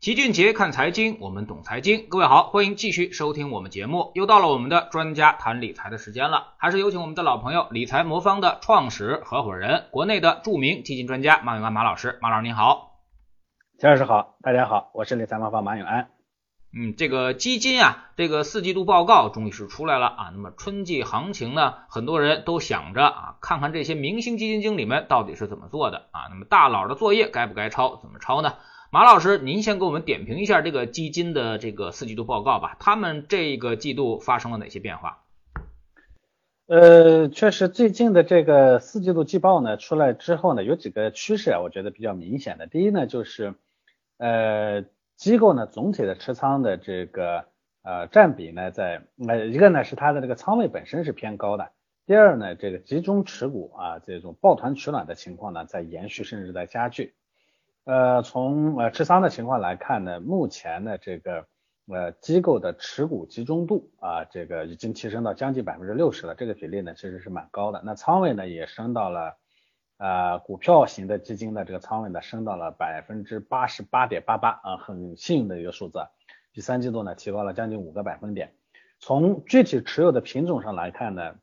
齐俊杰看财经，我们懂财经。各位好，欢迎继续收听我们节目。又到了我们的专家谈理财的时间了，还是有请我们的老朋友理财魔方的创始合伙人，国内的著名基金专家马永安马老师。马老师您好，钱老师好，大家好，我是理财魔方马永安。嗯，这个基金啊，这个四季度报告终于是出来了啊。那么春季行情呢，很多人都想着啊，看看这些明星基金经理们到底是怎么做的啊。那么大佬的作业该不该抄？怎么抄呢？马老师，您先给我们点评一下这个基金的这个四季度报告吧。他们这个季度发生了哪些变化？呃，确实，最近的这个四季度季报呢出来之后呢，有几个趋势啊，我觉得比较明显的。第一呢，就是呃机构呢总体的持仓的这个呃占比呢在呃一个呢是它的这个仓位本身是偏高的，第二呢这个集中持股啊这种抱团取暖的情况呢在延续甚至在加剧。呃，从呃持仓的情况来看呢，目前呢这个呃机构的持股集中度啊，这个已经提升到将近百分之六十了，这个比例呢其实是蛮高的。那仓位呢也升到了呃股票型的基金的这个仓位呢升到了百分之八十八点八八啊，很幸运的一个数字。第三季度呢提高了将近五个百分点。从具体持有的品种上来看呢，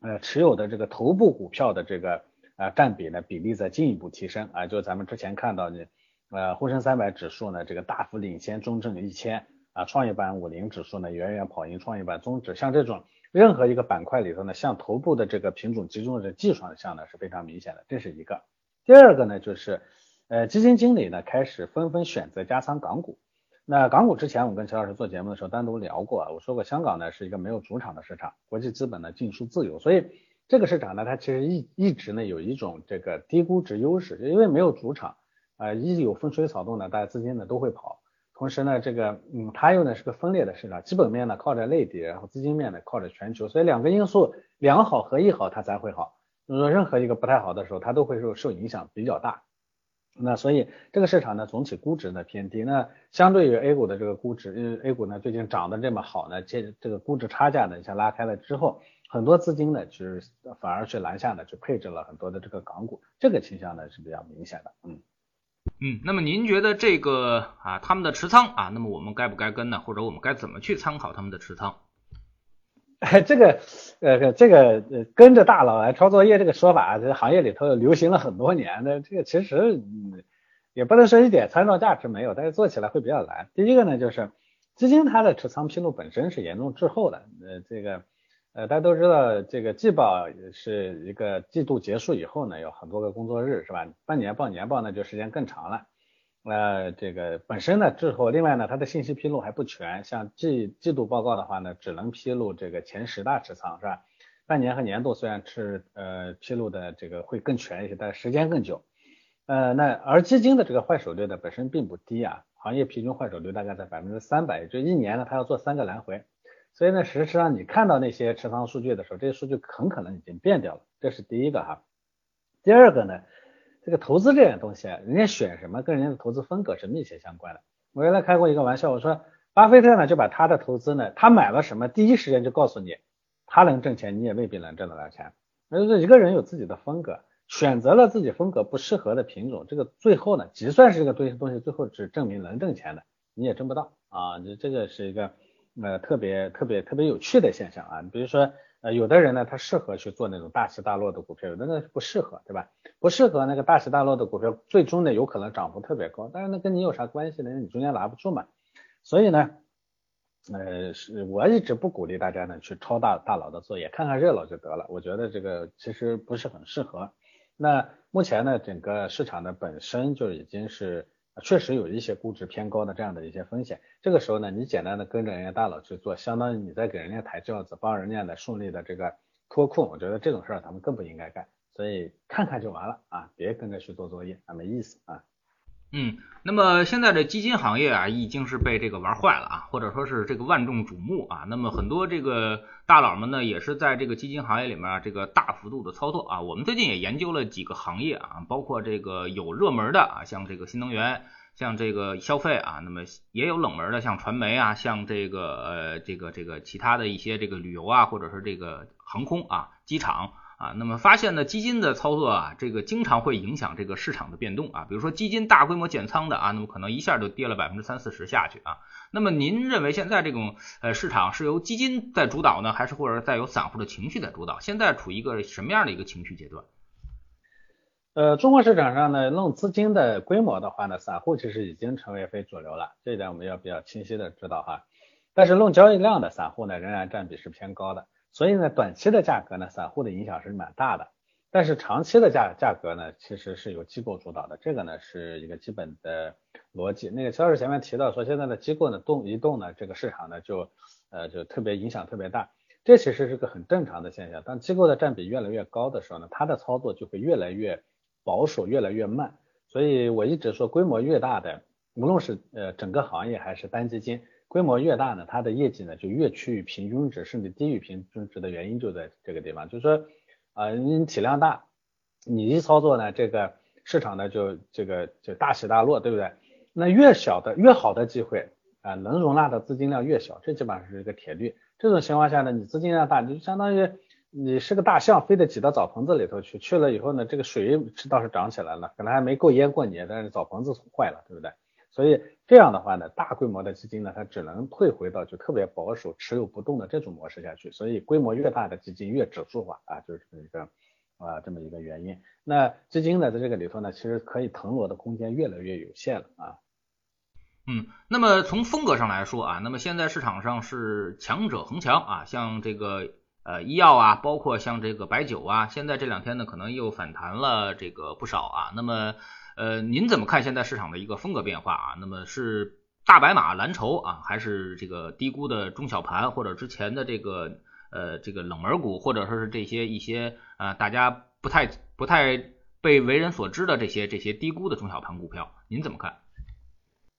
呃持有的这个头部股票的这个。啊，占比呢比例在进一步提升啊，就咱们之前看到的，呃，沪深三百指数呢这个大幅领先中证一千啊，创业板五零指数呢远远跑赢创业板综指，像这种任何一个板块里头呢，向头部的这个品种集中的技术项呢是非常明显的，这是一个。第二个呢就是，呃，基金经理呢开始纷纷选择加仓港股。那港股之前我跟陈老师做节目的时候单独聊过啊，我说过香港呢是一个没有主场的市场，国际资本呢进出自由，所以。这个市场呢，它其实一一直呢有一种这个低估值优势，因为没有主场，啊，一有风吹草动呢，大家资金呢都会跑。同时呢，这个嗯，它又呢是个分裂的市场，基本面呢靠着内地，然后资金面呢靠着全球，所以两个因素良好合一好，它才会好。就是说任何一个不太好的时候，它都会受受影响比较大。那所以这个市场呢总体估值呢偏低，那相对于 A 股的这个估值，因为 A 股呢最近涨得这么好呢，这这个估值差价呢一下拉开了之后。很多资金呢，就是反而是南下呢，去配置了很多的这个港股，这个倾向呢是比较明显的。嗯嗯，那么您觉得这个啊，他们的持仓啊，那么我们该不该跟呢？或者我们该怎么去参考他们的持仓？这个呃，这个呃，跟着大佬来抄作业这个说法，这行业里头流行了很多年的，这个其实也不能说一点参照价值没有，但是做起来会比较难。第一个呢，就是基金它的持仓披露本身是严重滞后的，呃，这个。呃，大家都知道，这个季报是一个季度结束以后呢，有很多个工作日，是吧？半年报、年报呢就时间更长了。呃，这个本身呢滞后，另外呢，它的信息披露还不全。像季季度报告的话呢，只能披露这个前十大持仓，是吧？半年和年度虽然是呃披露的这个会更全一些，但是时间更久。呃，那而基金的这个坏手率呢本身并不低啊，行业平均坏手率大概在百分之三百，就一年呢它要做三个来回。所以呢，实际上你看到那些持仓数据的时候，这些数据很可能已经变掉了，这是第一个哈。第二个呢，这个投资这点东西，人家选什么跟人家的投资风格是密切相关的。我原来开过一个玩笑，我说巴菲特呢就把他的投资呢，他买了什么，第一时间就告诉你，他能挣钱，你也未必能挣得到钱。那就是一个人有自己的风格，选择了自己风格不适合的品种，这个最后呢，就算是这个东西东西最后只证明能挣钱的，你也挣不到啊。你这个是一个。呃，特别特别特别有趣的现象啊，比如说，呃，有的人呢，他适合去做那种大起大落的股票，有的呢不适合，对吧？不适合那个大起大落的股票，最终呢有可能涨幅特别高，但是那跟你有啥关系呢？你中间拿不住嘛。所以呢，呃，是我一直不鼓励大家呢去抄大大佬的作业，看看热闹就得了。我觉得这个其实不是很适合。那目前呢，整个市场的本身就已经是。确实有一些估值偏高的这样的一些风险，这个时候呢，你简单的跟着人家大佬去做，相当于你在给人家抬轿子，帮人家的顺利的这个脱困。我觉得这种事儿咱们更不应该干，所以看看就完了啊，别跟着去做作业啊，没意思啊。嗯，那么现在的基金行业啊，已经是被这个玩坏了啊，或者说是这个万众瞩目啊。那么很多这个大佬们呢，也是在这个基金行业里面这个大幅度的操作啊。我们最近也研究了几个行业啊，包括这个有热门的啊，像这个新能源，像这个消费啊，那么也有冷门的，像传媒啊，像这个呃这个这个其他的一些这个旅游啊，或者是这个航空啊，机场。啊，那么发现呢，基金的操作啊，这个经常会影响这个市场的变动啊。比如说基金大规模减仓的啊，那么可能一下就跌了百分之三四十下去啊。那么您认为现在这种呃市场是由基金在主导呢，还是或者在由散户的情绪在主导？现在处于一个什么样的一个情绪阶段？呃，中国市场上呢，论资金的规模的话呢，散户其实已经成为非主流了，这一点我们要比较清晰的知道哈。但是论交易量的散户呢，仍然占比是偏高的。所以呢，短期的价格呢，散户的影响是蛮大的。但是长期的价价格呢，其实是由机构主导的，这个呢是一个基本的逻辑。那个肖老师前面提到说，现在的机构呢动一动呢，这个市场呢就呃就特别影响特别大，这其实是个很正常的现象。当机构的占比越来越高的时候呢，它的操作就会越来越保守，越来越慢。所以我一直说，规模越大的，无论是呃整个行业还是单基金。规模越大呢，它的业绩呢就越趋于平均值，甚至低于平均值的原因就在这个地方，就是说，啊，你体量大，你一操作呢，这个市场呢就这个就大起大落，对不对？那越小的越好的机会啊，能容纳的资金量越小，这基本上是一个铁律。这种情况下呢，你资金量大，你就相当于你是个大象，非得挤到澡棚子里头去，去了以后呢，这个水倒是涨起来了，可能还没够淹过你，但是澡棚子坏了，对不对？所以这样的话呢，大规模的基金呢，它只能退回到就特别保守、持有不动的这种模式下去。所以规模越大的基金越指数化啊，就是这么一个啊这么一个原因。那基金呢，在这个里头呢，其实可以腾挪的空间越来越有限了啊。嗯，那么从风格上来说啊，那么现在市场上是强者恒强啊，像这个呃医药啊，包括像这个白酒啊，现在这两天呢，可能又反弹了这个不少啊。那么呃，您怎么看现在市场的一个风格变化啊？那么是大白马蓝筹啊，还是这个低估的中小盘，或者之前的这个呃这个冷门股，或者说是这些一些呃大家不太不太被为人所知的这些这些低估的中小盘股票，您怎么看？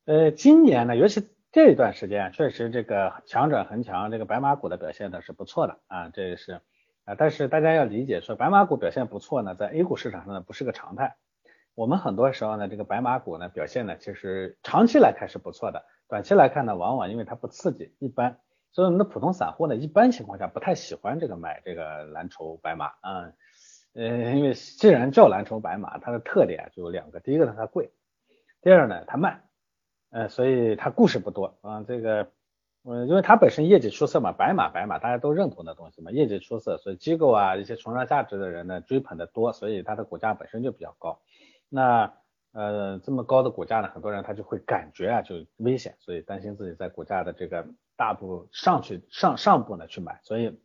呃，今年呢，尤其这一段时间，确实这个强者恒强，这个白马股的表现呢是不错的啊，这是啊，但是大家要理解说，白马股表现不错呢，在 A 股市场上呢不是个常态。我们很多时候呢，这个白马股呢表现呢，其实长期来看是不错的，短期来看呢，往往因为它不刺激，一般，所以我们的普通散户呢，一般情况下不太喜欢这个买这个蓝筹白马啊，呃，因为既然叫蓝筹白马，它的特点就有两个，第一个呢它贵，第二呢它慢，呃，所以它故事不多啊，这个，嗯，因为它本身业绩出色嘛，白马白马大家都认同的东西嘛，业绩出色，所以机构啊一些崇尚价值的人呢追捧的多，所以它的股价本身就比较高。那呃这么高的股价呢，很多人他就会感觉啊就危险，所以担心自己在股价的这个大步上去上上步呢去买，所以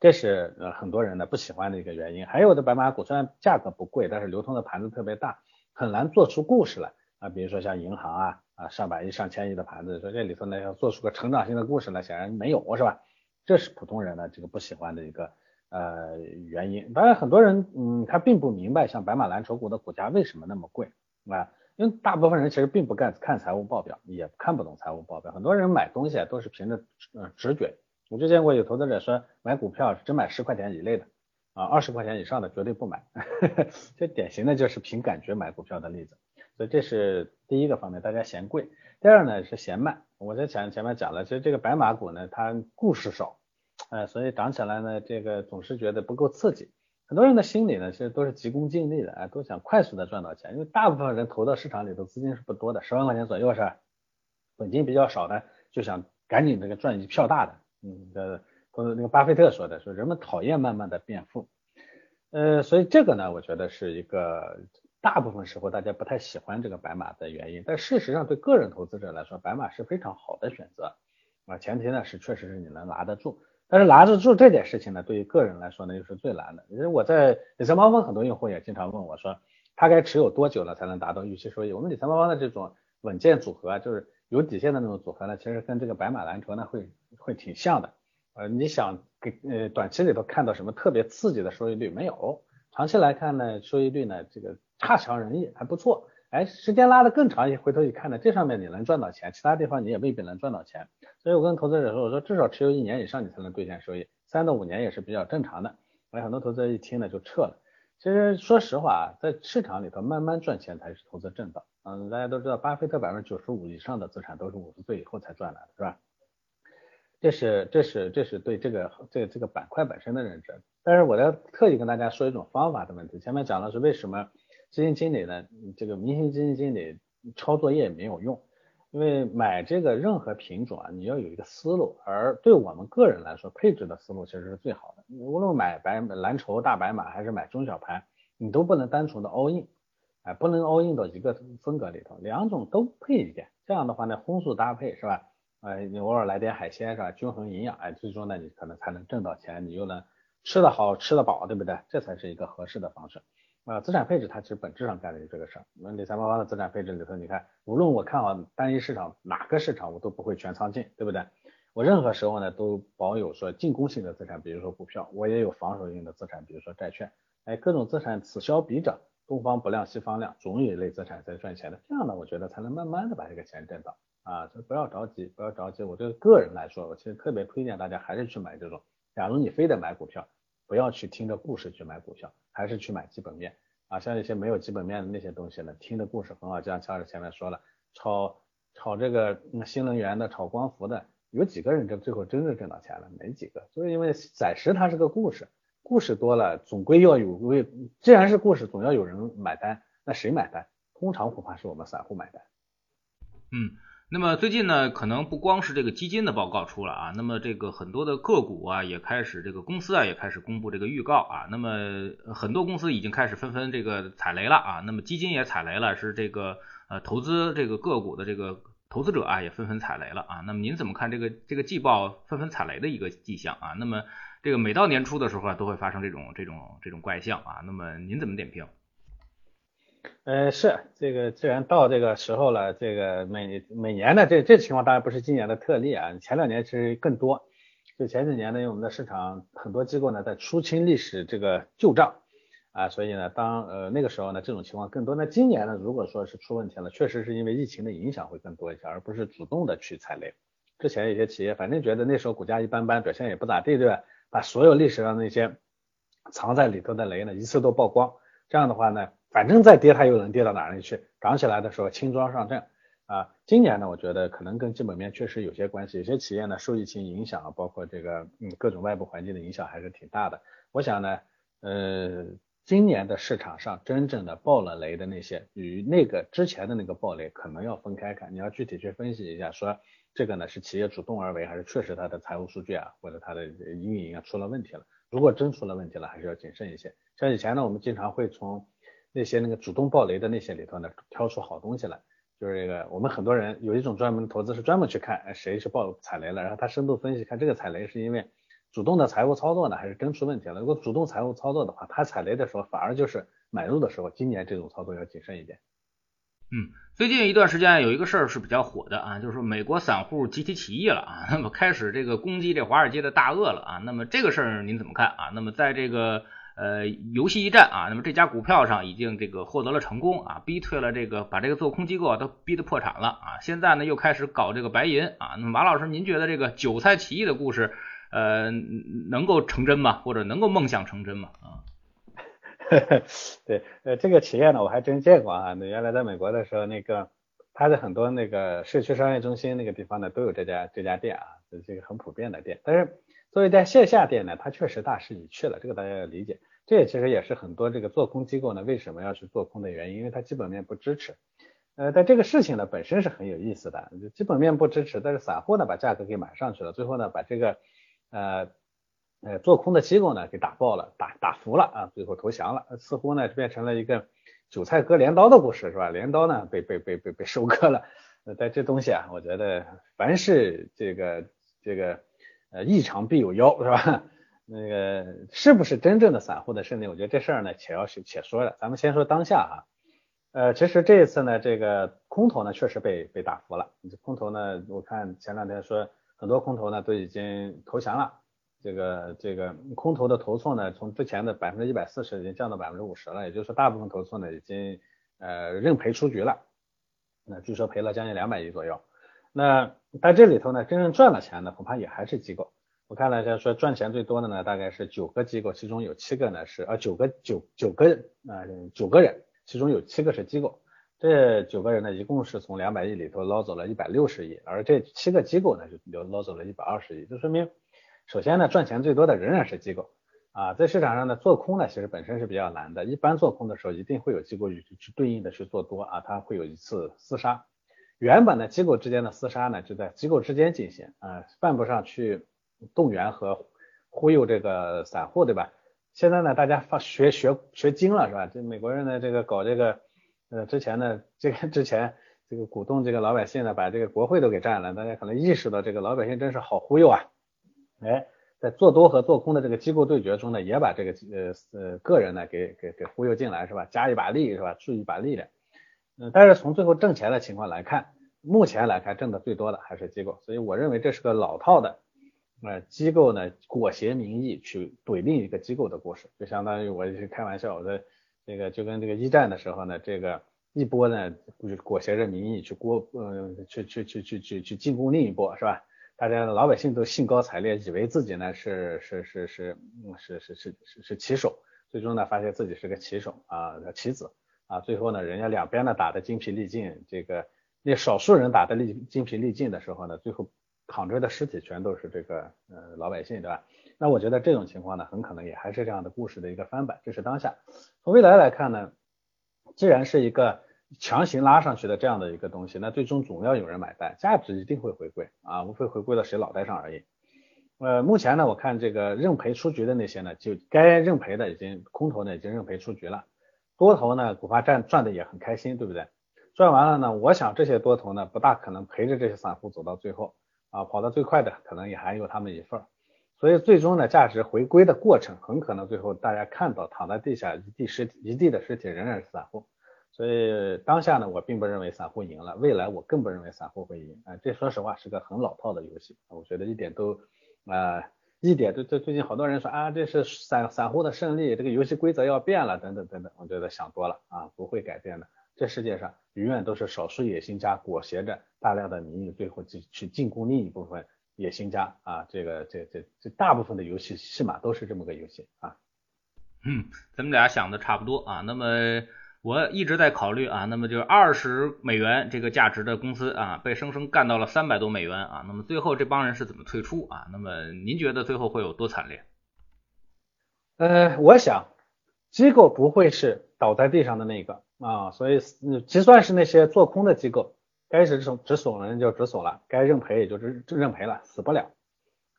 这是呃很多人呢不喜欢的一个原因。还有的白马股虽然价格不贵，但是流通的盘子特别大，很难做出故事来啊。比如说像银行啊啊上百亿上千亿的盘子，说这里头呢要做出个成长性的故事呢，显然没有是吧？这是普通人呢这个不喜欢的一个。呃，原因当然很多人，嗯，他并不明白像白马蓝筹股的股价为什么那么贵啊，因为大部分人其实并不看看财务报表，也看不懂财务报表。很多人买东西都是凭着呃直觉。我就见过有投资者说买股票只买十块钱以内的啊，二十块钱以上的绝对不买，这典型的就是凭感觉买股票的例子。所以这是第一个方面，大家嫌贵。第二呢是嫌慢。我在前前面讲了，其实这个白马股呢，它故事少。哎，所以涨起来呢，这个总是觉得不够刺激。很多人的心理呢，其实都是急功近利的，哎，都想快速的赚到钱。因为大部分人投到市场里头资金是不多的，十万块钱左右是，本金比较少的，就想赶紧这个赚一票大的。嗯，这都是那个巴菲特说的，说人们讨厌慢慢的变富。呃，所以这个呢，我觉得是一个大部分时候大家不太喜欢这个白马的原因。但事实上，对个人投资者来说，白马是非常好的选择啊，前提呢是确实是你能拿得住。但是拿得住这点事情呢，对于个人来说呢，又是最难的。因为我在理财猫方，很多用户也经常问我说，他该持有多久了才能达到预期收益？我们理财猫方的这种稳健组合，就是有底线的那种组合呢，其实跟这个白马蓝筹呢会会挺像的。呃，你想给呃短期里头看到什么特别刺激的收益率没有？长期来看呢，收益率呢这个差强人意，还不错。哎，时间拉得更长一回头一看呢，这上面你能赚到钱，其他地方你也未必能赚到钱。所以我跟投资者说，我说至少持有一年以上你才能兑现收益，三到五年也是比较正常的。哎，很多投资者一听呢就撤了。其实说实话，在市场里头慢慢赚钱才是投资正道。嗯，大家都知道，巴菲特百分之九十五以上的资产都是五十岁以后才赚来的，是吧？这是这是这是对这个这这个板块本身的认知。但是我要特意跟大家说一种方法的问题。前面讲的是为什么基金经理呢？这个明星基金经理抄作业没有用，因为买这个任何品种啊，你要有一个思路。而对我们个人来说，配置的思路其实是最好的。无论买白蓝筹、大白马还是买中小盘，你都不能单纯的 all in，哎，不能 all in 到一个风格里头，两种都配一点。这样的话呢，荤素搭配是吧？哎，你偶尔来点海鲜是吧？均衡营养，哎，最终呢，你可能才能挣到钱，你又能吃得好，吃得饱，对不对？这才是一个合适的方式。啊，资产配置它其实本质上干的就是这个事儿。那理财魔方的资产配置里头，你看，无论我看好单一市场哪个市场，我都不会全仓进，对不对？我任何时候呢，都保有说进攻性的资产，比如说股票，我也有防守性的资产，比如说债券。哎，各种资产此消彼长，东方不亮西方亮，总有一类资产在赚钱的。这样呢，我觉得才能慢慢的把这个钱挣到。啊，就不要着急，不要着急。我这个个人来说，我其实特别推荐大家还是去买这种。假如你非得买股票，不要去听着故事去买股票，还是去买基本面。啊，像一些没有基本面的那些东西呢，听的故事很好，就像乔老师前面说了，炒炒这个新能源的，炒光伏的，有几个人这最后真正挣到钱了？没几个。就是因为暂时它是个故事，故事多了，总归要有为，既然是故事，总要有人买单。那谁买单？通常恐怕是我们散户买单。嗯。那么最近呢，可能不光是这个基金的报告出了啊，那么这个很多的个股啊也开始，这个公司啊也开始公布这个预告啊，那么很多公司已经开始纷纷这个踩雷了啊，那么基金也踩雷了，是这个呃投资这个个股的这个投资者啊也纷纷踩雷了啊，那么您怎么看这个这个季报纷纷踩雷的一个迹象啊？那么这个每到年初的时候啊都会发生这种这种这种怪象啊，那么您怎么点评？呃，是这个，既然到这个时候了，这个每每年呢，这这情况当然不是今年的特例啊，前两年其实更多。就前几年呢，因为我们的市场很多机构呢在出清历史这个旧账啊，所以呢，当呃那个时候呢，这种情况更多。那今年呢，如果说是出问题了，确实是因为疫情的影响会更多一些，而不是主动的去踩雷。之前有些企业反正觉得那时候股价一般般，表现也不咋地，对吧？把所有历史上那些藏在里头的雷呢，一次都曝光。这样的话呢？反正再跌，它又能跌到哪里去？涨起来的时候轻装上阵啊！今年呢，我觉得可能跟基本面确实有些关系。有些企业呢受疫情影响，包括这个嗯各种外部环境的影响还是挺大的。我想呢，呃，今年的市场上真正的爆了雷的那些，与那个之前的那个爆雷可能要分开看。你要具体去分析一下，说这个呢是企业主动而为，还是确实它的财务数据啊或者它的运营啊出了问题了？如果真出了问题了，还是要谨慎一些。像以前呢，我们经常会从那些那个主动爆雷的那些里头呢，挑出好东西来，就是这个我们很多人有一种专门的投资是专门去看谁是爆踩雷了，然后他深度分析看这个踩雷是因为主动的财务操作呢，还是真出问题了。如果主动财务操作的话，他踩雷的时候反而就是买入的时候，今年这种操作要谨慎一点。嗯，最近一段时间有一个事儿是比较火的啊，就是说美国散户集体起义了啊，那么开始这个攻击这华尔街的大鳄了啊，那么这个事儿您怎么看啊？那么在这个。呃，游戏驿站啊，那么这家股票上已经这个获得了成功啊，逼退了这个把这个做空机构都逼得破产了啊，现在呢又开始搞这个白银啊。那么马老师，您觉得这个韭菜起义的故事，呃，能够成真吗？或者能够梦想成真吗？啊，对，呃，这个企业呢，我还真见过啊。那原来在美国的时候，那个它的很多那个社区商业中心那个地方呢，都有这家这家店啊，这是一个很普遍的店，但是。作为在线下店呢，它确实大势已去了，这个大家要理解。这也其实也是很多这个做空机构呢为什么要去做空的原因，因为它基本面不支持。呃，但这个事情呢本身是很有意思的，基本面不支持，但是散户呢把价格给买上去了，最后呢把这个呃呃做空的机构呢给打爆了，打打服了啊，最后投降了，似乎呢变成了一个韭菜割镰刀的故事，是吧？镰刀呢被被被被被收割了。呃，但这东西啊，我觉得凡是这个这个。呃，异常必有妖，是吧？那个是不是真正的散户的胜利？我觉得这事儿呢，且要是且说了。咱们先说当下哈。呃，其实这一次呢，这个空头呢，确实被被打服了。空头呢，我看前两天说很多空头呢都已经投降了。这个这个空头的头寸呢，从之前的百分之一百四十已经降到百分之五十了，也就是说大部分头寸呢已经呃认赔出局了。那据说赔了将近两百亿左右。那在这里头呢，真正赚了钱的恐怕也还是机构。我看了一下，说赚钱最多的呢，大概是九个机构，其中有七个呢是呃九个九九个啊九个人，其中有七个是机构。这九个人呢，一共是从两百亿里头捞走了一百六十亿，而这七个机构呢，就捞走了一百二十亿，就说明，首先呢，赚钱最多的仍然是机构啊，在市场上呢，做空呢，其实本身是比较难的，一般做空的时候，一定会有机构去去对应的去做多啊，它会有一次厮杀，原本呢，机构之间的厮杀呢，就在机构之间进行啊，犯不上去动员和忽悠这个散户，对吧？现在呢，大家发学学学精了，是吧？这美国人呢，这个搞这个。呃，之前呢，这个之前这个鼓动这个老百姓呢，把这个国会都给占了，大家可能意识到这个老百姓真是好忽悠啊。哎，在做多和做空的这个机构对决中呢，也把这个呃呃个人呢给给给忽悠进来是吧？加一把力是吧？注一把力量。嗯，但是从最后挣钱的情况来看，目前来看挣的最多的还是机构，所以我认为这是个老套的呃机构呢裹挟民意去怼另一个机构的故事，就相当于我是开玩笑我的。这个就跟这个一战的时候呢，这个一波呢裹挟着民意去过，嗯，去去去去去去进攻另一波，是吧？大家老百姓都兴高采烈，以为自己呢是是是是，是是是是是棋手，最终呢发现自己是个棋手啊，棋子啊，最后呢人家两边呢打的精疲力尽，这个那少数人打的力精疲力尽的时候呢，最后躺着的尸体全都是这个呃老百姓，对吧？那我觉得这种情况呢，很可能也还是这样的故事的一个翻版。这是当下，从未来来看呢，既然是一个强行拉上去的这样的一个东西，那最终总要有人买单，价值一定会回归啊，无非回归到谁脑袋上而已。呃，目前呢，我看这个认赔出局的那些呢，就该认赔的已经空头呢已经认赔出局了，多头呢股发赚赚的也很开心，对不对？赚完了呢，我想这些多头呢不大可能陪着这些散户走到最后啊，跑得最快的可能也还有他们一份。所以最终呢，价值回归的过程很可能最后大家看到躺在地下一地尸体一地的尸体仍然是散户。所以当下呢，我并不认为散户赢了，未来我更不认为散户会赢啊。这说实话是个很老套的游戏，我觉得一点都啊一点这这最近好多人说啊这是散散户的胜利，这个游戏规则要变了等等等等，我觉得想多了啊，不会改变的。这世界上永远都是少数野心家裹挟着大量的民意，最后去去进攻另一部分。野心家啊，这个这这这大部分的游戏戏码都是这么个游戏啊。嗯，咱们俩想的差不多啊。那么我一直在考虑啊，那么就是二十美元这个价值的公司啊，被生生干到了三百多美元啊。那么最后这帮人是怎么退出啊？那么您觉得最后会有多惨烈？呃，我想机构不会是倒在地上的那个啊，所以就算是那些做空的机构。该止损止损人就止损了，该认赔也就认认赔了，死不了。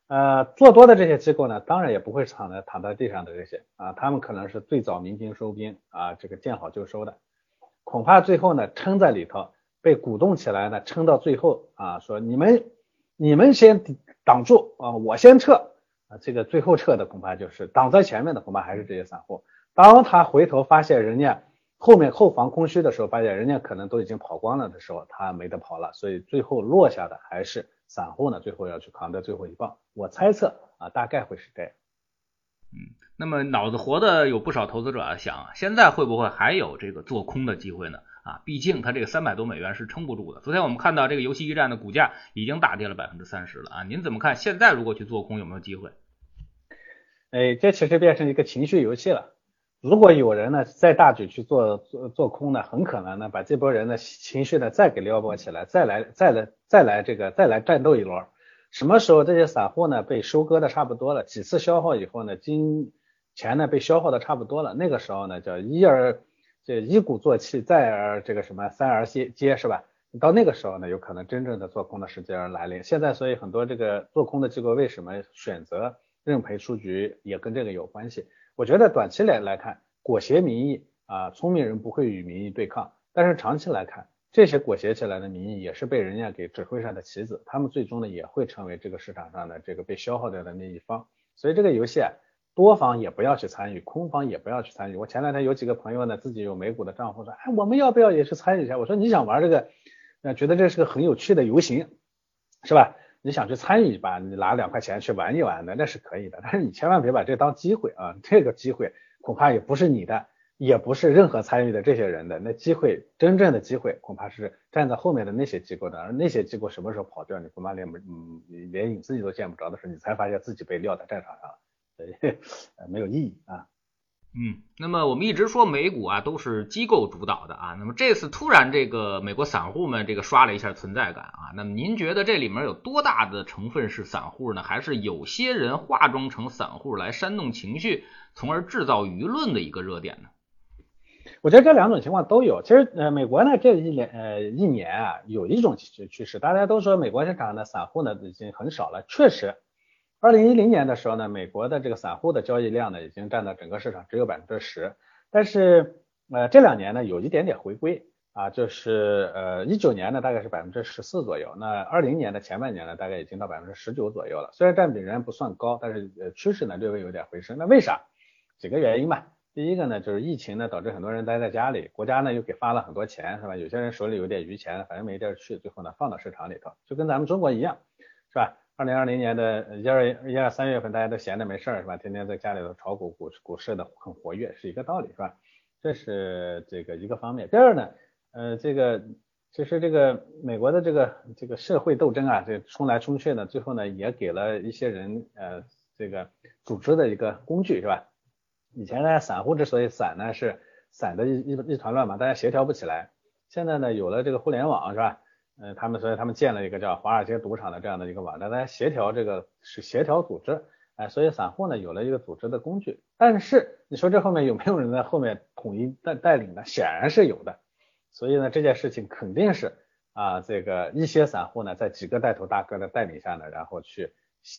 呃，做多的这些机构呢，当然也不会躺在躺在地上的这些啊，他们可能是最早鸣金收兵啊，这个见好就收的，恐怕最后呢撑在里头，被鼓动起来呢，撑到最后啊，说你们你们先挡住啊，我先撤啊，这个最后撤的恐怕就是挡在前面的恐怕还是这些散户，当他回头发现人家。后面后防空虚的时候，发现人家可能都已经跑光了的时候，他没得跑了，所以最后落下的还是散户呢，最后要去扛的最后一棒。我猜测啊，大概会是这样。嗯，那么脑子活的有不少投资者啊，想现在会不会还有这个做空的机会呢？啊，毕竟它这个三百多美元是撑不住的。昨天我们看到这个游戏驿站的股价已经大跌了百分之三十了啊，您怎么看？现在如果去做空有没有机会？哎，这其实变成一个情绪游戏了。如果有人呢再大举去做做做空呢，很可能呢把这波人的情绪呢再给撩拨起来，再来再来再来这个再来战斗一轮。什么时候这些散户呢被收割的差不多了，几次消耗以后呢，金钱呢被消耗的差不多了，那个时候呢叫一而这一鼓作气，再而这个什么三而竭竭是吧？到那个时候呢，有可能真正的做空的时间来临。现在所以很多这个做空的机构为什么选择认赔出局，也跟这个有关系。我觉得短期来来看，裹挟民意啊，聪明人不会与民意对抗。但是长期来看，这些裹挟起来的民意也是被人家给指挥上的棋子，他们最终呢也会成为这个市场上的这个被消耗掉的那一方。所以这个游戏啊，多方也不要去参与，空方也不要去参与。我前两天有几个朋友呢，自己有美股的账户，说，哎，我们要不要也去参与一下？我说，你想玩这个，呃，觉得这是个很有趣的游行，是吧？你想去参与一把，你拿两块钱去玩一玩的，那是可以的。但是你千万别把这当机会啊！这个机会恐怕也不是你的，也不是任何参与的这些人的。那机会，真正的机会，恐怕是站在后面的那些机构的。而那些机构什么时候跑掉，你恐怕连嗯连你自己都见不着的时候，你才发现自己被撂在战场上了，所以 没有意义啊。嗯，那么我们一直说美股啊都是机构主导的啊，那么这次突然这个美国散户们这个刷了一下存在感啊，那么您觉得这里面有多大的成分是散户呢？还是有些人化妆成散户来煽动情绪，从而制造舆论的一个热点呢？我觉得这两种情况都有。其实呃，美国呢这一年呃一年啊有一种趋势，大家都说美国市场的散户呢已经很少了，确实。二零一零年的时候呢，美国的这个散户的交易量呢，已经占到整个市场只有百分之十。但是呃这两年呢，有一点点回归啊，就是呃一九年呢大概是百分之十四左右，那二零年的前半年呢，大概已经到百分之十九左右了。虽然占比仍然不算高，但是呃趋势呢略微有点回升。那为啥？几个原因吧。第一个呢，就是疫情呢导致很多人待在家里，国家呢又给发了很多钱，是吧？有些人手里有点余钱，反正没地儿去，最后呢放到市场里头，就跟咱们中国一样，是吧？二零二零年的一二一二三月份，大家都闲着没事儿是吧？天天在家里头炒股，股股市的很活跃，是一个道理是吧？这是这个一个方面。第二呢，呃，这个其实这个美国的这个这个社会斗争啊，这冲来冲去呢，最后呢也给了一些人呃这个组织的一个工具是吧？以前呢散户之所以散呢，是散的一一一团乱嘛，大家协调不起来。现在呢有了这个互联网是吧？嗯，他们所以他们建了一个叫华尔街赌场的这样的一个网站，来协调这个是协调组织，哎，所以散户呢有了一个组织的工具。但是你说这后面有没有人在后面统一带带领呢？显然是有的。所以呢这件事情肯定是啊这个一些散户呢在几个带头大哥的带领下呢，然后去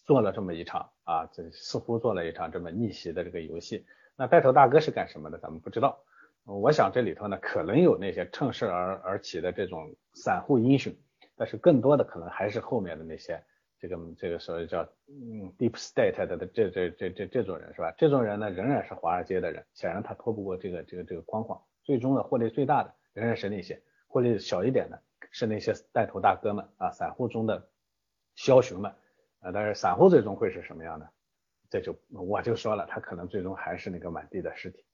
做了这么一场啊这似乎做了一场这么逆袭的这个游戏。那带头大哥是干什么的？咱们不知道。我想这里头呢，可能有那些趁势而而起的这种散户英雄，但是更多的可能还是后面的那些这个这个所谓叫嗯 deep state 的这这这这这种人是吧？这种人呢仍然是华尔街的人，显然他拖不过这个这个这个框框。最终的获利最大的仍然是那些获利小一点的，是那些带头大哥们啊，散户中的枭雄们啊。但是散户最终会是什么样的？这就我就说了，他可能最终还是那个满地的尸体。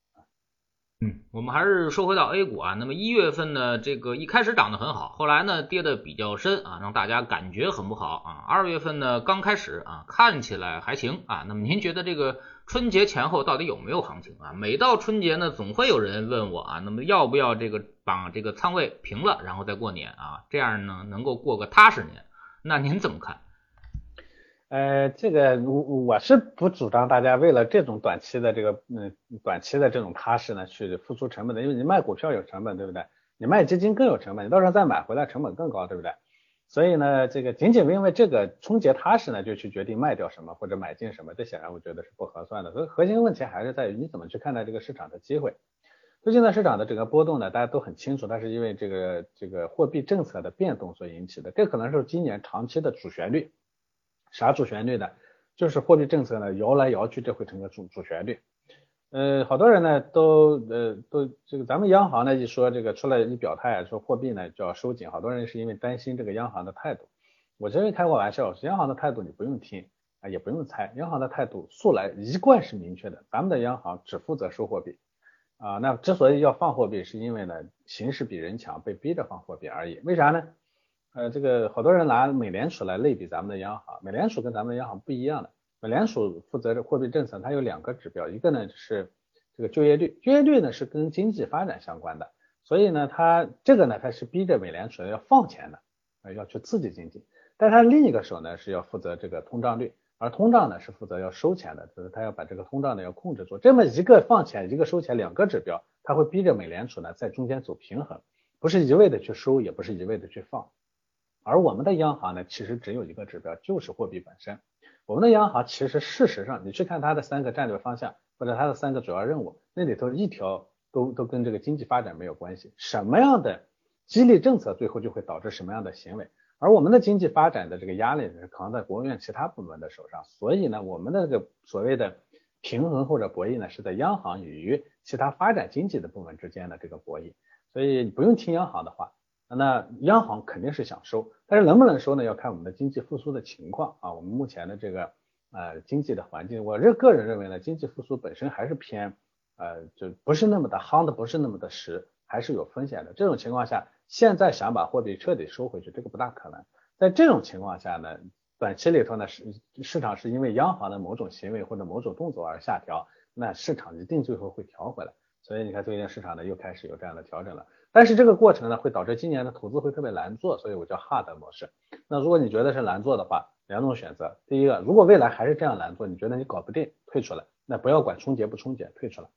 嗯，我们还是说回到 A 股啊，那么一月份呢，这个一开始涨得很好，后来呢跌得比较深啊，让大家感觉很不好啊。二月份呢刚开始啊，看起来还行啊。那么您觉得这个春节前后到底有没有行情啊？每到春节呢，总会有人问我啊，那么要不要这个把这个仓位平了，然后再过年啊？这样呢能够过个踏实年？那您怎么看？呃，这个我我是不主张大家为了这种短期的这个嗯短期的这种踏实呢去付出成本的，因为你卖股票有成本，对不对？你卖基金更有成本，你到时候再买回来成本更高，对不对？所以呢，这个仅仅因为这个春节踏实呢就去决定卖掉什么或者买进什么，这显然我觉得是不合算的。所以核心问题还是在于你怎么去看待这个市场的机会。最近的市场的整个波动呢，大家都很清楚，它是因为这个这个货币政策的变动所引起的，这可能是今年长期的主旋律。啥主旋律的？就是货币政策呢摇来摇去，这会成个主主旋律。呃，好多人呢都呃都这个咱们央行呢一说这个出来一表态说货币呢就要收紧，好多人是因为担心这个央行的态度。我这边开过玩笑，央行的态度你不用听啊，也不用猜，央行的态度素来一贯是明确的，咱们的央行只负责收货币啊。那之所以要放货币，是因为呢形势比人强，被逼着放货币而已。为啥呢？呃，这个好多人拿美联储来类比咱们的央行，美联储跟咱们的央行不一样的。美联储负责的货币政策，它有两个指标，一个呢是这个就业率，就业率呢是跟经济发展相关的，所以呢，它这个呢它是逼着美联储要放钱的，呃，要去刺激经济。但它另一个手呢是要负责这个通胀率，而通胀呢是负责要收钱的，就是它要把这个通胀呢要控制住。这么一个放钱，一个收钱，两个指标，它会逼着美联储呢在中间走平衡，不是一味的去收，也不是一味的去放。而我们的央行呢，其实只有一个指标，就是货币本身。我们的央行其实事实上，你去看它的三个战略方向或者它的三个主要任务，那里头一条都都跟这个经济发展没有关系。什么样的激励政策，最后就会导致什么样的行为。而我们的经济发展的这个压力是扛在国务院其他部门的手上，所以呢，我们的这个所谓的平衡或者博弈呢，是在央行与其他发展经济的部门之间的这个博弈。所以你不用听央行的话。那央行肯定是想收，但是能不能收呢？要看我们的经济复苏的情况啊。我们目前的这个呃经济的环境，我这个人认为呢，经济复苏本身还是偏呃就不是那么的夯的，不是那么的实，还是有风险的。这种情况下，现在想把货币彻底收回去，这个不大可能。在这种情况下呢，短期里头呢，市市场是因为央行的某种行为或者某种动作而下调。那市场一定最后会调回来。所以你看最近市场呢又开始有这样的调整了。但是这个过程呢会导致今年的投资会特别难做，所以我叫 hard 模式。那如果你觉得是难做的话，两种选择，第一个，如果未来还是这样难做，你觉得你搞不定，退出来，那不要管冲结不冲结，退出来。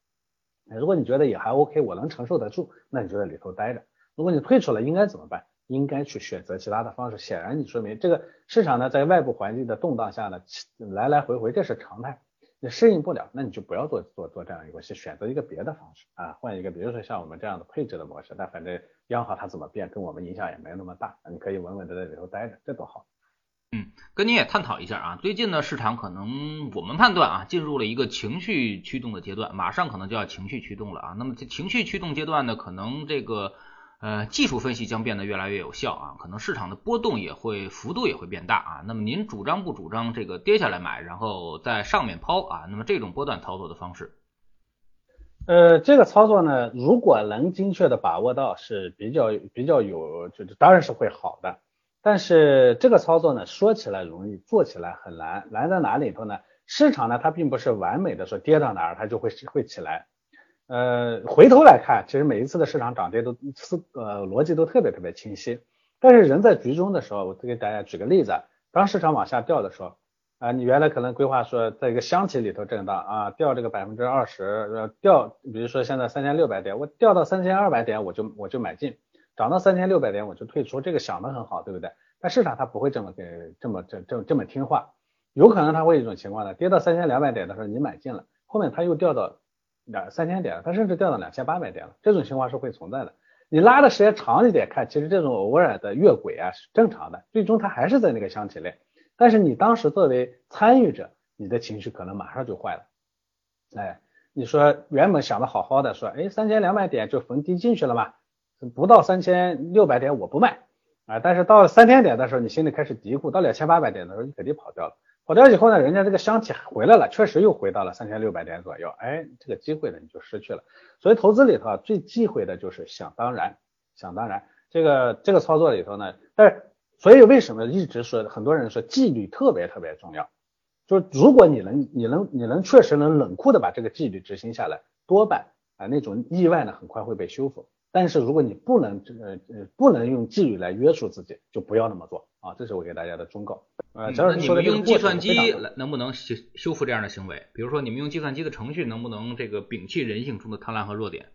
如果你觉得也还 OK，我能承受得住，那你就在里头待着。如果你退出了，应该怎么办？应该去选择其他的方式。显然，你说明这个市场呢，在外部环境的动荡下呢，来来回回这是常态。你适应不了，那你就不要做做做这样一个，去选择一个别的方式啊，换一个，比如说像我们这样的配置的模式。那反正央行它怎么变，跟我们影响也没那么大，你可以稳稳的在里头待着，这多好。嗯，跟您也探讨一下啊，最近呢，市场可能我们判断啊，进入了一个情绪驱动的阶段，马上可能就要情绪驱动了啊。那么这情绪驱动阶段呢，可能这个呃技术分析将变得越来越有效啊，可能市场的波动也会幅度也会变大啊。那么您主张不主张这个跌下来买，然后在上面抛啊？那么这种波段操作的方式？呃，这个操作呢，如果能精确的把握到，是比较比较有，就是当然是会好的。但是这个操作呢，说起来容易，做起来很难。难在哪里头呢？市场呢，它并不是完美的说跌到哪儿它就会会起来。呃，回头来看，其实每一次的市场涨跌都思呃逻辑都特别特别清晰。但是人在局中的时候，我再给大家举个例子，当市场往下掉的时候，啊，你原来可能规划说在一个箱体里头震荡啊，掉这个百分之二十，呃，掉，比如说现在三千六百点，我掉到三千二百点我就我就买进。涨到三千六百点我就退出，这个想的很好，对不对？但市场它不会这么给这么这这这么听话，有可能它会一种情况呢，跌到三千两百点的时候你买进了，后面它又掉到两三千点，它甚至掉到两千八百点了，这种情况是会存在的。你拉的时间长一点看，其实这种偶尔的越轨啊是正常的，最终它还是在那个箱体内。但是你当时作为参与者，你的情绪可能马上就坏了。哎，你说原本想的好好的，说哎三千两百点就逢低进去了嘛？不到三千六百点我不卖啊，但是到了三千点的时候，你心里开始嘀咕，到两千八百点的时候你肯定跑掉了。跑掉以后呢，人家这个箱体回来了，确实又回到了三千六百点左右，哎，这个机会呢你就失去了。所以投资里头啊，最忌讳的就是想当然，想当然。这个这个操作里头呢，但是所以为什么一直说很多人说纪律特别特别重要？就是如果你能你能你能确实能冷酷的把这个纪律执行下来，多半啊那种意外呢很快会被修复。但是如果你不能呃呃不能用纪律来约束自己，就不要那么做啊！这是我给大家的忠告。呃，那你们用计算机来能不能修修复这样的行为？比如说你们用计算机的程序能不能这个摒弃人性中的贪婪和弱点？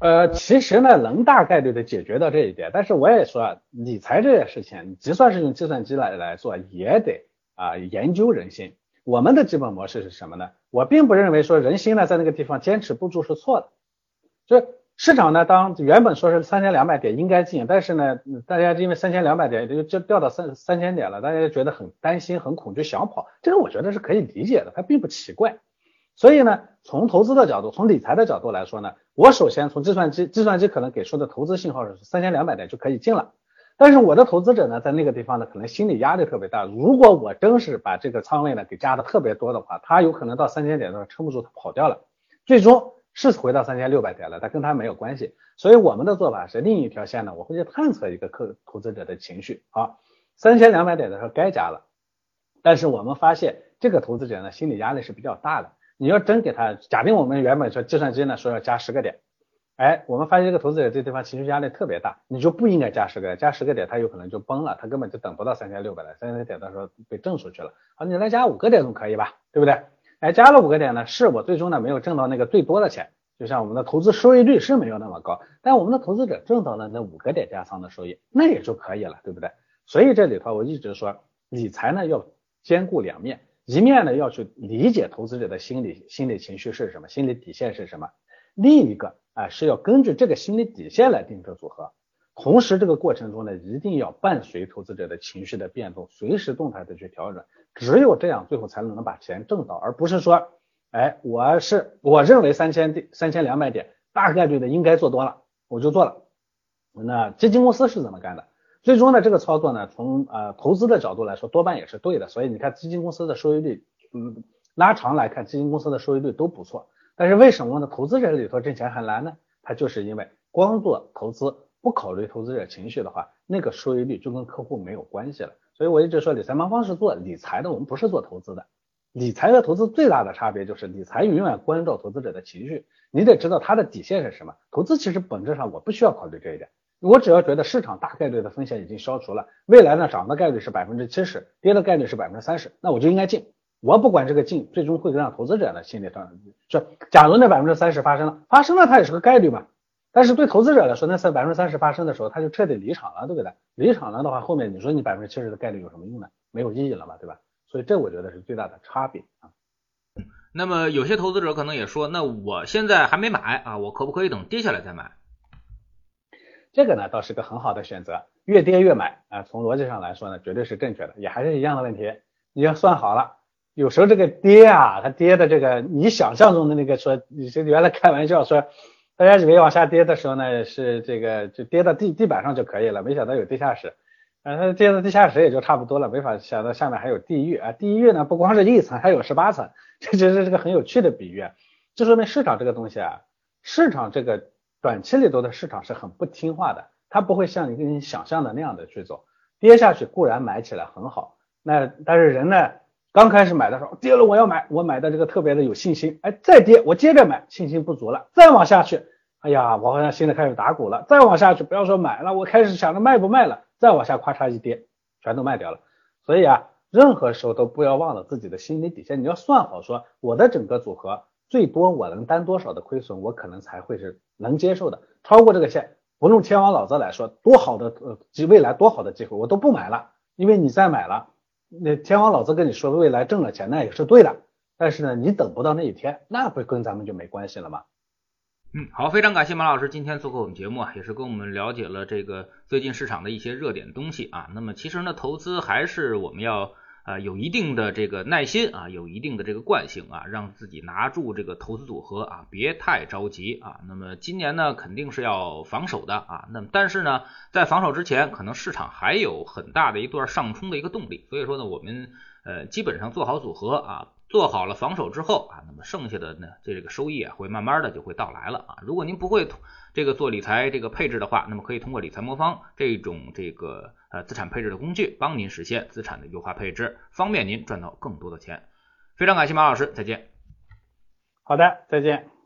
呃，其实呢能大概率的解决到这一点，但是我也说理财这件事情，你就算是用计算机来来做，也得啊研究人心。我们的基本模式是什么呢？我并不认为说人心呢在那个地方坚持不住是错的，就。市场呢，当原本说是三千两百点应该进，但是呢，大家因为三千两百点就就掉到三三千点了，大家就觉得很担心、很恐惧，想跑，这个我觉得是可以理解的，它并不奇怪。所以呢，从投资的角度，从理财的角度来说呢，我首先从计算机，计算机可能给出的投资信号是三千两百点就可以进了，但是我的投资者呢，在那个地方呢，可能心理压力特别大。如果我真是把这个仓位呢给加的特别多的话，他有可能到三千点的时候撑不住，他跑掉了，最终。是回到三千六百点了，但跟他没有关系。所以我们的做法是另一条线呢，我会去探测一个客投资者的情绪。好，三千两百点的时候该加了，但是我们发现这个投资者呢心理压力是比较大的。你要真给他，假定我们原本说计算机呢说要加十个点，哎，我们发现这个投资者这地方情绪压力特别大，你就不应该加十个，加十个点他有可能就崩了，他根本就等不到三千六百了，三千点的时候被挣出去了。好，你来加五个点总可以吧？对不对？哎，加了五个点呢，是我最终呢没有挣到那个最多的钱，就像我们的投资收益率是没有那么高，但我们的投资者挣到了那五个点加仓的收益，那也就可以了，对不对？所以这里头我一直说，理财呢要兼顾两面，一面呢要去理解投资者的心理心理情绪是什么，心理底线是什么，另一个啊是要根据这个心理底线来定制组合。同时，这个过程中呢，一定要伴随投资者的情绪的变动，随时动态的去调整。只有这样，最后才能能把钱挣到，而不是说，哎，我是我认为三千点、三千两百点大概率的应该做多了，我就做了。那基金公司是怎么干的？最终呢，这个操作呢，从呃投资的角度来说，多半也是对的。所以你看，基金公司的收益率，嗯，拉长来看，基金公司的收益率都不错。但是为什么呢？投资者里头挣钱很难呢？它就是因为光做投资。不考虑投资者情绪的话，那个收益率就跟客户没有关系了。所以我一直说理财盲方是做理财的，我们不是做投资的。理财和投资最大的差别就是理财永远关照投资者的情绪，你得知道他的底线是什么。投资其实本质上我不需要考虑这一点，我只要觉得市场大概率的风险已经消除了，未来呢涨的概率是百分之七十，跌的概率是百分之三十，那我就应该进。我不管这个进最终会让投资者的心理上，就假如那百分之三十发生了，发生了它也是个概率嘛。但是对投资者来说，那三百分之三十发生的时候，他就彻底离场了，对不对？离场了的话，后面你说你百分之七十的概率有什么用呢？没有意义了嘛，对吧？所以这我觉得是最大的差别啊。那么有些投资者可能也说，那我现在还没买啊，我可不可以等跌下来再买？这个呢倒是个很好的选择，越跌越买啊。从逻辑上来说呢，绝对是正确的，也还是一样的问题，你要算好了。有时候这个跌啊，它跌的这个你想象中的那个说，你这原来开玩笑说，大家以为往下跌的时候呢，是这个就跌到地地板上就可以了，没想到有地下室，啊，它跌到地下室也就差不多了，没法想到下面还有地狱。啊，地狱呢不光是一层，还有十八层，这其实是个很有趣的比喻，就说明市场这个东西啊，市场这个短期里头的市场是很不听话的，它不会像你跟你想象的那样的去做，跌下去固然买起来很好，那但是人呢？刚开始买的时候跌了，我要买，我买的这个特别的有信心，哎，再跌我接着买，信心不足了，再往下去，哎呀，我好像心里开始打鼓了，再往下去，不要说买了，我开始想着卖不卖了，再往下咔嚓一跌，全都卖掉了。所以啊，任何时候都不要忘了自己的心理底线，你要算好，说我的整个组合最多我能担多少的亏损，我可能才会是能接受的，超过这个线，不用天王老子来说，多好的呃未来多好的机会，我都不买了，因为你再买了。那天王老子跟你说未来挣了钱，那也是对的。但是呢，你等不到那一天，那不跟咱们就没关系了吗？嗯，好，非常感谢马老师今天做客我们节目啊，也是跟我们了解了这个最近市场的一些热点东西啊。那么其实呢，投资还是我们要。啊，有一定的这个耐心啊，有一定的这个惯性啊，让自己拿住这个投资组合啊，别太着急啊。那么今年呢，肯定是要防守的啊。那么但是呢，在防守之前，可能市场还有很大的一段上冲的一个动力。所以说呢，我们呃基本上做好组合啊，做好了防守之后啊，那么剩下的呢，这这个收益啊，会慢慢的就会到来了啊。如果您不会这个做理财这个配置的话，那么可以通过理财魔方这种这个。呃，资产配置的工具，帮您实现资产的优化配置，方便您赚到更多的钱。非常感谢马老师，再见。好的，再见。